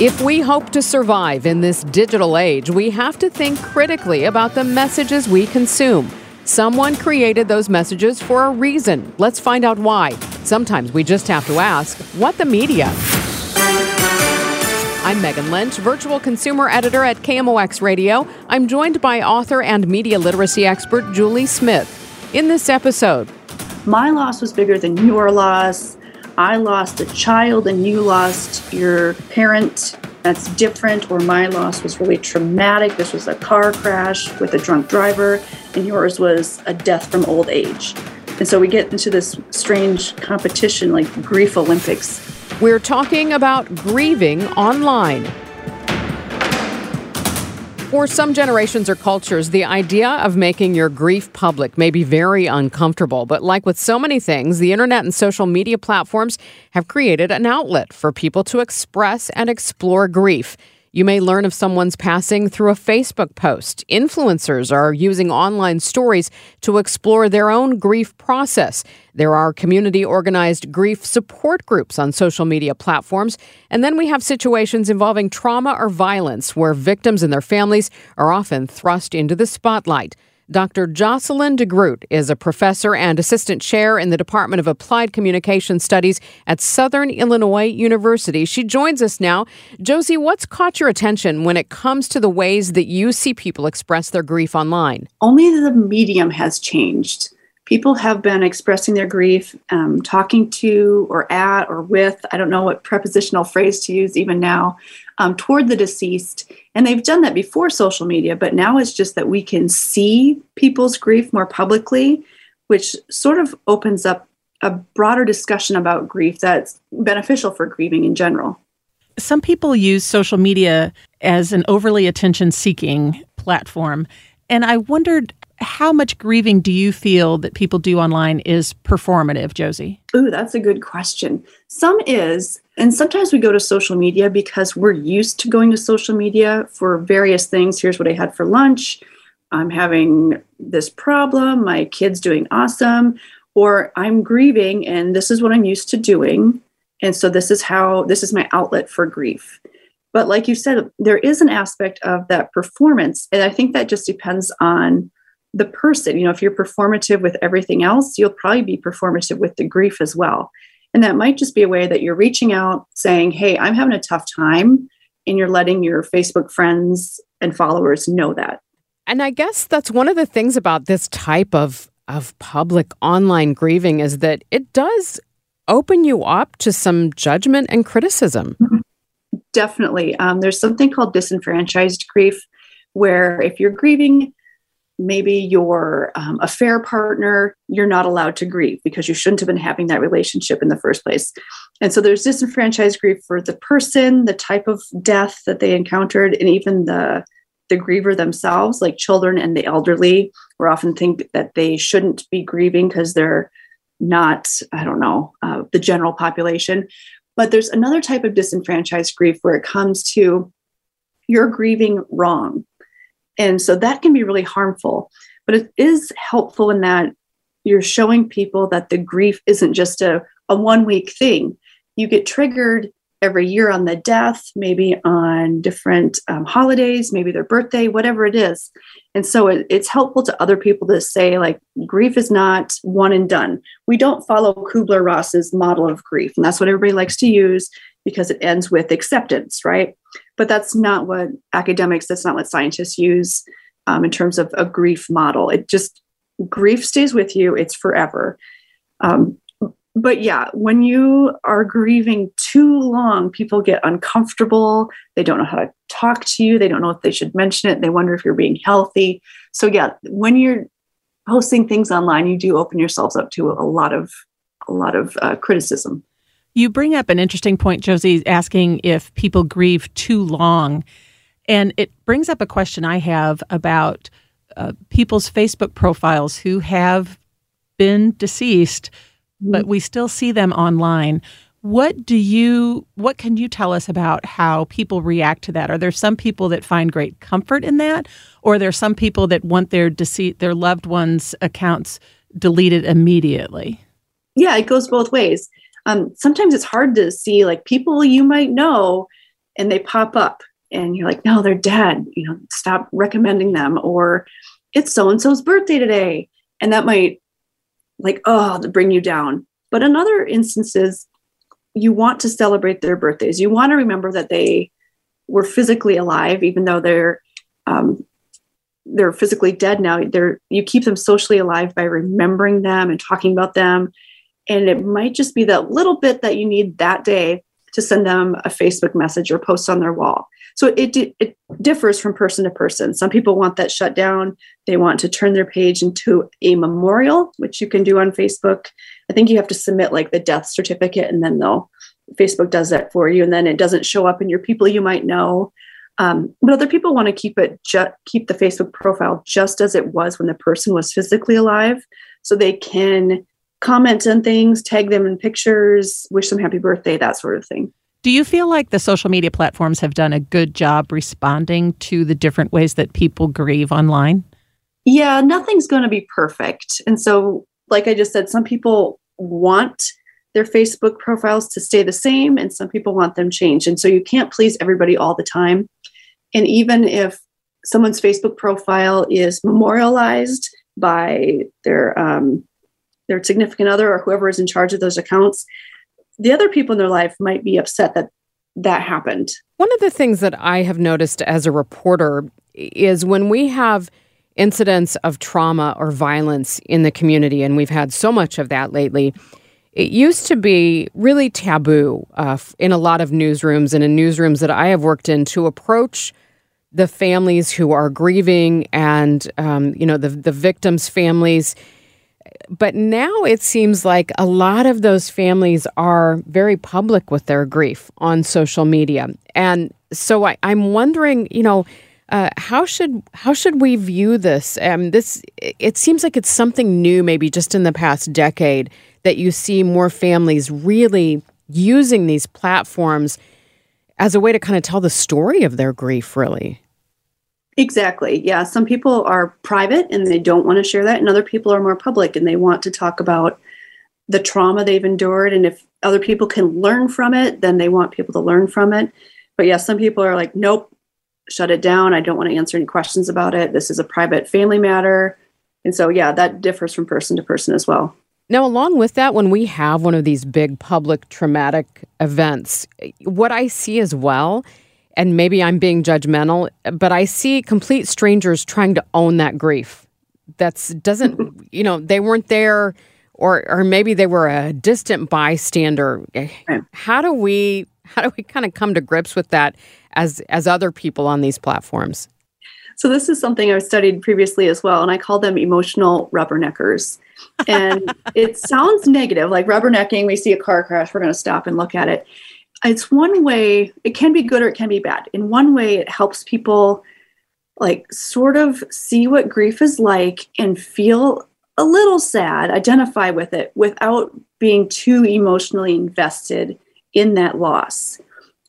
If we hope to survive in this digital age, we have to think critically about the messages we consume. Someone created those messages for a reason. Let's find out why. Sometimes we just have to ask, what the media? I'm Megan Lynch, virtual consumer editor at KMOX Radio. I'm joined by author and media literacy expert Julie Smith. In this episode, my loss was bigger than your loss. I lost a child and you lost your parent. That's different, or my loss was really traumatic. This was a car crash with a drunk driver, and yours was a death from old age. And so we get into this strange competition like grief Olympics. we're talking about grieving online. For some generations or cultures, the idea of making your grief public may be very uncomfortable. But like with so many things, the internet and social media platforms have created an outlet for people to express and explore grief. You may learn of someone's passing through a Facebook post. Influencers are using online stories to explore their own grief process. There are community organized grief support groups on social media platforms. And then we have situations involving trauma or violence where victims and their families are often thrust into the spotlight. Dr. Jocelyn DeGroot is a professor and assistant chair in the Department of Applied Communication Studies at Southern Illinois University. She joins us now. Josie, what's caught your attention when it comes to the ways that you see people express their grief online? Only the medium has changed. People have been expressing their grief, um, talking to or at or with, I don't know what prepositional phrase to use even now, um, toward the deceased. And they've done that before social media, but now it's just that we can see people's grief more publicly, which sort of opens up a broader discussion about grief that's beneficial for grieving in general. Some people use social media as an overly attention seeking platform. And I wondered how much grieving do you feel that people do online is performative, Josie? Ooh, that's a good question. Some is, and sometimes we go to social media because we're used to going to social media for various things. Here's what I had for lunch. I'm having this problem. My kid's doing awesome. Or I'm grieving and this is what I'm used to doing. And so this is how, this is my outlet for grief. But like you said, there is an aspect of that performance. And I think that just depends on the person. You know, if you're performative with everything else, you'll probably be performative with the grief as well. And that might just be a way that you're reaching out saying, Hey, I'm having a tough time. And you're letting your Facebook friends and followers know that. And I guess that's one of the things about this type of of public online grieving is that it does open you up to some judgment and criticism. Definitely. Um, there's something called disenfranchised grief, where if you're grieving maybe your um, affair partner, you're not allowed to grieve because you shouldn't have been having that relationship in the first place. And so there's disenfranchised grief for the person, the type of death that they encountered, and even the the griever themselves, like children and the elderly, or often think that they shouldn't be grieving because they're not, I don't know, uh, the general population. But there's another type of disenfranchised grief where it comes to you're grieving wrong and so that can be really harmful. But it is helpful in that you're showing people that the grief isn't just a, a one week thing. You get triggered every year on the death, maybe on different um, holidays, maybe their birthday, whatever it is. And so it, it's helpful to other people to say, like, grief is not one and done. We don't follow Kubler Ross's model of grief, and that's what everybody likes to use. because it ends with acceptance, right? But that's not what academics, that's not what scientists use um, in terms of a grief model. It just, grief stays with you, it's forever. Um, but yeah, when you are grieving too long, people get uncomfortable. They don't know how to talk to you. They don't know if they should mention it. They wonder if you're being healthy. So yeah, when you're posting things online, you do open yourselves up to a lot of a lot of uh, criticism. You bring up an interesting point, Josie, asking if people grieve too long. And it brings up a question I have about uh, people's Facebook profiles who have been deceased but we still see them online. What do you what can you tell us about how people react to that? Are there some people that find great comfort in that or are there some people that want their deceit their loved ones accounts deleted immediately? Yeah, it goes both ways. Um, sometimes it's hard to see like people you might know and they pop up and you're like, no, they're dead. You know, stop recommending them. Or it's so and so's birthday today. And that might like, oh, bring you down. But in other instances, you want to celebrate their birthdays. You want to remember that they were physically alive, even though they're um, they're physically dead now. They're you keep them socially alive by remembering them and talking about them. And it might just be that little bit that you need that day to send them a Facebook message or post on their wall. So it, it differs from person to person. Some people want that shut down. They want to turn their page into a memorial, which you can do on Facebook. I think you have to submit like the death certificate and then they'll Facebook does that for you. And then it doesn't show up in your people you might know. Um, but other people want to keep it ju- keep the Facebook profile just as it was when the person was physically alive, so they can comment and things, tag them in pictures, wish them happy birthday, that sort of thing. Do you feel like the social media platforms have done a good job responding to the different ways that people grieve online? Yeah, nothing's going to be perfect. And so, like I just said, some people want their Facebook profiles to stay the same, and some people want them changed. And so, you can't please everybody all the time. And even if someone's Facebook profile is memorialized by their um, their significant other or whoever is in charge of those accounts, the other people in their life might be upset that that happened. One of the things that I have noticed as a reporter is when we have incidents of trauma or violence in the community, and we've had so much of that lately. It used to be really taboo uh, in a lot of newsrooms and in newsrooms that I have worked in to approach the families who are grieving and um, you know the the victims' families but now it seems like a lot of those families are very public with their grief on social media. And so I, am wondering, you know, uh, how should how should we view this? Um, this it seems like it's something new, maybe just in the past decade, that you see more families really using these platforms as a way to kind of tell the story of their grief, really. Exactly. Yeah. Some people are private and they don't want to share that, and other people are more public and they want to talk about the trauma they've endured. And if other people can learn from it, then they want people to learn from it. But yeah, some people are like, nope, shut it down. I don't want to answer any questions about it. This is a private family matter. And so, yeah, that differs from person to person as well. Now, along with that, when we have one of these big public traumatic events, what I see as well and maybe I'm being judgmental, but I see complete strangers trying to own that grief. That's doesn't, you know, they weren't there or or maybe they were a distant bystander. How do we how do we kind of come to grips with that as as other people on these platforms? So this is something I've studied previously as well, and I call them emotional rubberneckers. And it sounds negative, like rubbernecking. We see a car crash, we're going to stop and look at it it's one way it can be good or it can be bad. In one way it helps people like sort of see what grief is like and feel a little sad identify with it without being too emotionally invested in that loss.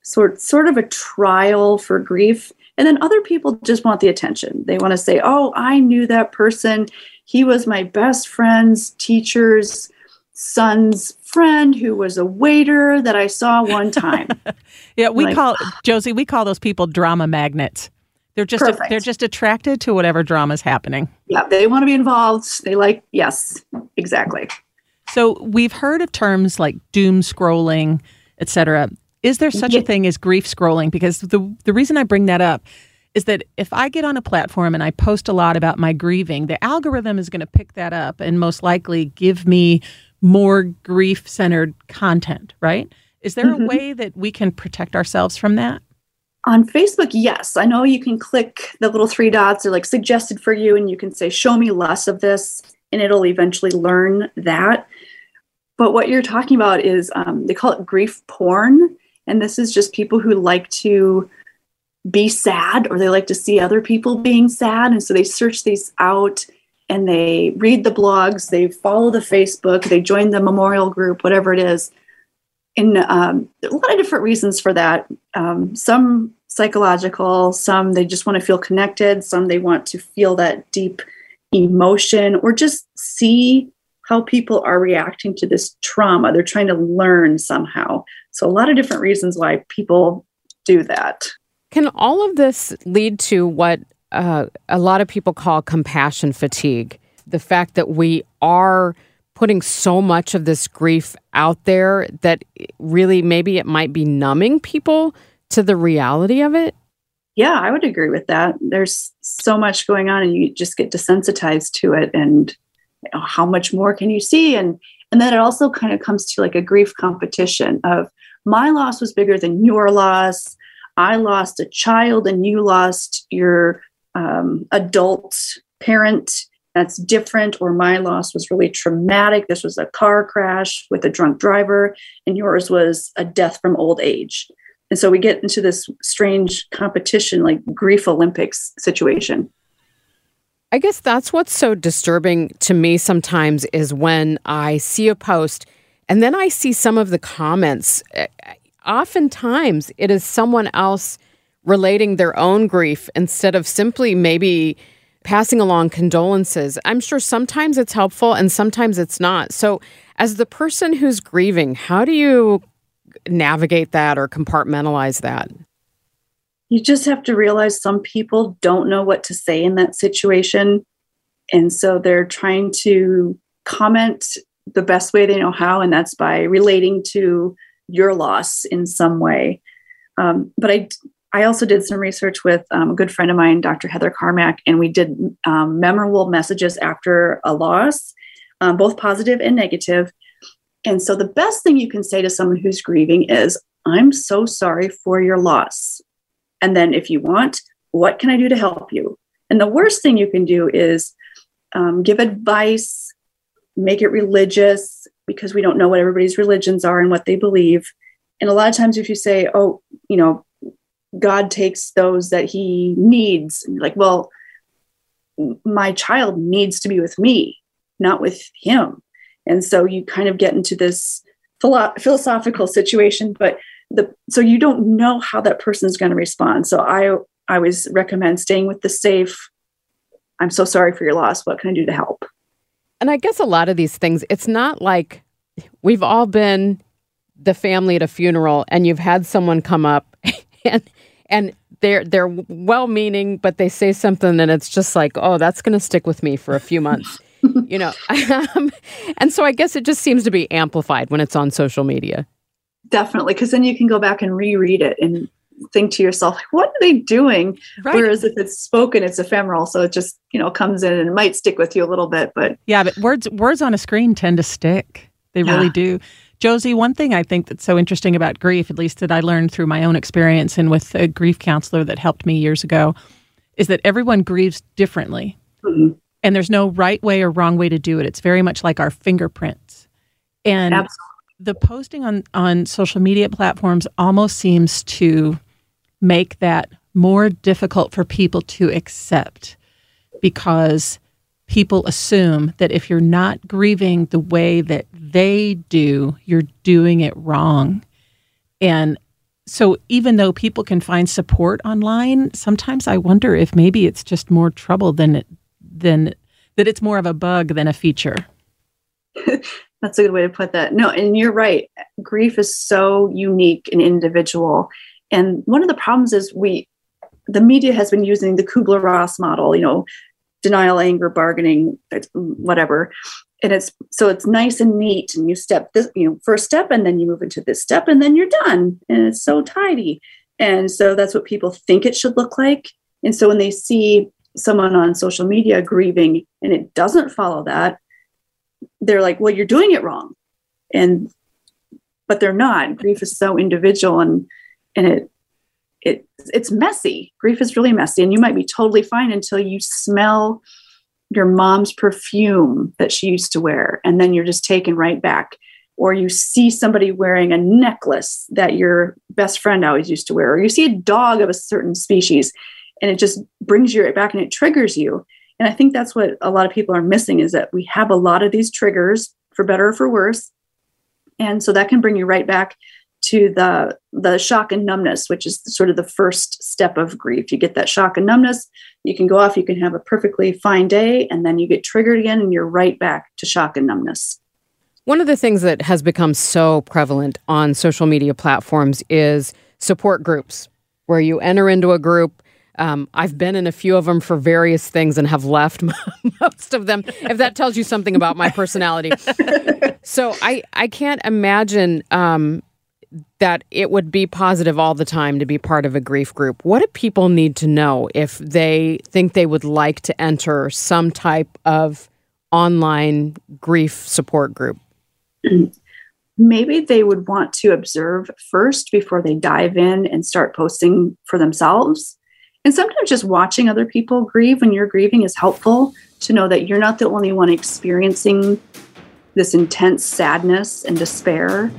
Sort sort of a trial for grief. And then other people just want the attention. They want to say oh i knew that person. He was my best friend's teacher's son's friend who was a waiter that I saw one time. yeah, we like, call Josie, we call those people drama magnets. They're just a, they're just attracted to whatever drama is happening. Yeah, they want to be involved. They like yes, exactly. So we've heard of terms like doom scrolling, etc. Is there such yeah. a thing as grief scrolling? Because the the reason I bring that up is that if I get on a platform and I post a lot about my grieving, the algorithm is going to pick that up and most likely give me more grief centered content, right? Is there mm-hmm. a way that we can protect ourselves from that? On Facebook, yes. I know you can click the little three dots or like suggested for you, and you can say, show me less of this, and it'll eventually learn that. But what you're talking about is um, they call it grief porn. And this is just people who like to be sad or they like to see other people being sad. And so they search these out and they read the blogs, they follow the Facebook, they join the memorial group, whatever it is. And um, a lot of different reasons for that. Um, some psychological, some they just want to feel connected, some they want to feel that deep emotion or just see how people are reacting to this trauma. They're trying to learn somehow. So, a lot of different reasons why people do that. Can all of this lead to what uh, a lot of people call compassion fatigue? The fact that we are putting so much of this grief out there that really maybe it might be numbing people to the reality of it? Yeah, I would agree with that. There's so much going on, and you just get desensitized to it. And you know, how much more can you see? And and then it also kind of comes to like a grief competition of my loss was bigger than your loss. I lost a child and you lost your um, adult parent. That's different. Or my loss was really traumatic. This was a car crash with a drunk driver, and yours was a death from old age. And so we get into this strange competition, like grief Olympics situation. I guess that's what's so disturbing to me sometimes is when I see a post and then I see some of the comments. Eh, oftentimes, it is someone else relating their own grief instead of simply maybe passing along condolences. I'm sure sometimes it's helpful and sometimes it's not. So, as the person who's grieving, how do you navigate that or compartmentalize that? you just have to realize some people don't know what to say in that situation. And so they're trying to comment the best way they know how, and that's by relating to your loss in some way. Um, but I, I also did some research with um, a good friend of mine, Dr. Heather Carmack, and we did um, memorable messages after a loss, um, both positive and negative. And so the best thing you can say to someone who's grieving is, I'm so sorry for your loss. And then, if you want, what can I do to help you? And the worst thing you can do is um, give advice, make it religious, because we don't know what everybody's religions are and what they believe. And a lot of times, if you say, oh, you know, God takes those that he needs, like, well, my child needs to be with me, not with him. And so you kind of get into this philo- philosophical situation, but the so you don't know how that person is going to respond. So i i always recommend staying with the safe i'm so sorry for your loss. What can i do to help? And i guess a lot of these things it's not like we've all been the family at a funeral and you've had someone come up and and they're they're well meaning but they say something and it's just like oh that's going to stick with me for a few months. You know um, and so i guess it just seems to be amplified when it's on social media. Definitely because then you can go back and reread it and think to yourself like, what are they doing? Right. whereas if it's spoken it's ephemeral so it just you know comes in and it might stick with you a little bit but yeah but words words on a screen tend to stick. They yeah. really do josie one thing i think that's so interesting about grief at least that i learned through my own experience and with a grief counselor that helped me years ago is that everyone grieves differently. Mm-hmm. and there's no right way or wrong way to do it. It's very much like our fingerprints. And Absolutely. the posting on on social media platforms almost seems to make that more difficult for people to accept because people assume that if you're not grieving the way that they do, you're doing it wrong. And so even though people can find support online, sometimes I wonder if maybe it's just more trouble than it, than that it's more of a bug than a feature. That's a good way to put that. No, and you're right. Grief is so unique and individual. And one of the problems is we, the media has been using the Kubler Ross model, you know, denial, anger, bargaining, whatever. And it's so it's nice and neat and you step this you know first step and then you move into this step and then you're done. And it's so tidy. And so that's what people think it should look like. And so when they see someone on social media grieving and it doesn't follow that they're like well you're doing it wrong. And but they're not. Grief is so individual and and it it it's messy. Grief is really messy and you might be totally fine until you smell your mom's perfume that she used to wear and then you're just taken right back. Or you see somebody wearing a necklace that your best friend always used to wear or you see a dog of a certain species and it just brings you right back and it triggers you. And i think that's what a lot of people are missing is that we have a lot of these triggers for better or for worse. And so that can bring you right back to the the shock and numbness which is sort of the first step of grief. You get that shock and numbness you can go off you can have a perfectly fine day and then you get triggered again and you're right back to shock and numbness. One of the things that has become so prevalent on social media platforms is support groups where you enter into a group. Um, I've been in a few of them for various things and have left most of them. If that tells you something about my personality, so I I can't imagine um, that it would be positive all the time to be part of a grief group. What do people need to know if they think they would like to enter some type of online grief support group? Maybe they would want to observe first before they dive in and start posting for themselves. And sometimes just watching other people grieve when you're grieving is helpful to know that you're not the only one experiencing this intense sadness and despair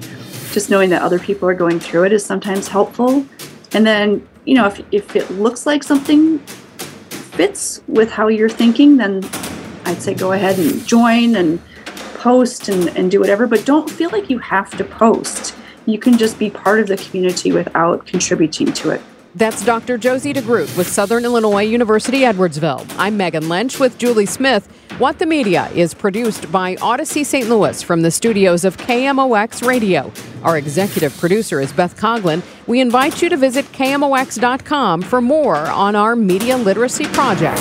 just knowing that other people are going through it is sometimes helpful. And then, you know, if, if it looks like something fits with how you're thinking, then I'd say go ahead and join and post and, and do whatever, but don't feel like you have to post. You can just be part of the community without contributing to it. That's Dr. Josie DeGroot with Southern Illinois University Edwardsville. I'm Megan Lynch with Julie Smith. What the Media is produced by Audacy St. Louis from the studios of KMOX Radio. Our executive producer is Beth Coglin. We invite you to visit KMOX.com for more on our media literacy project.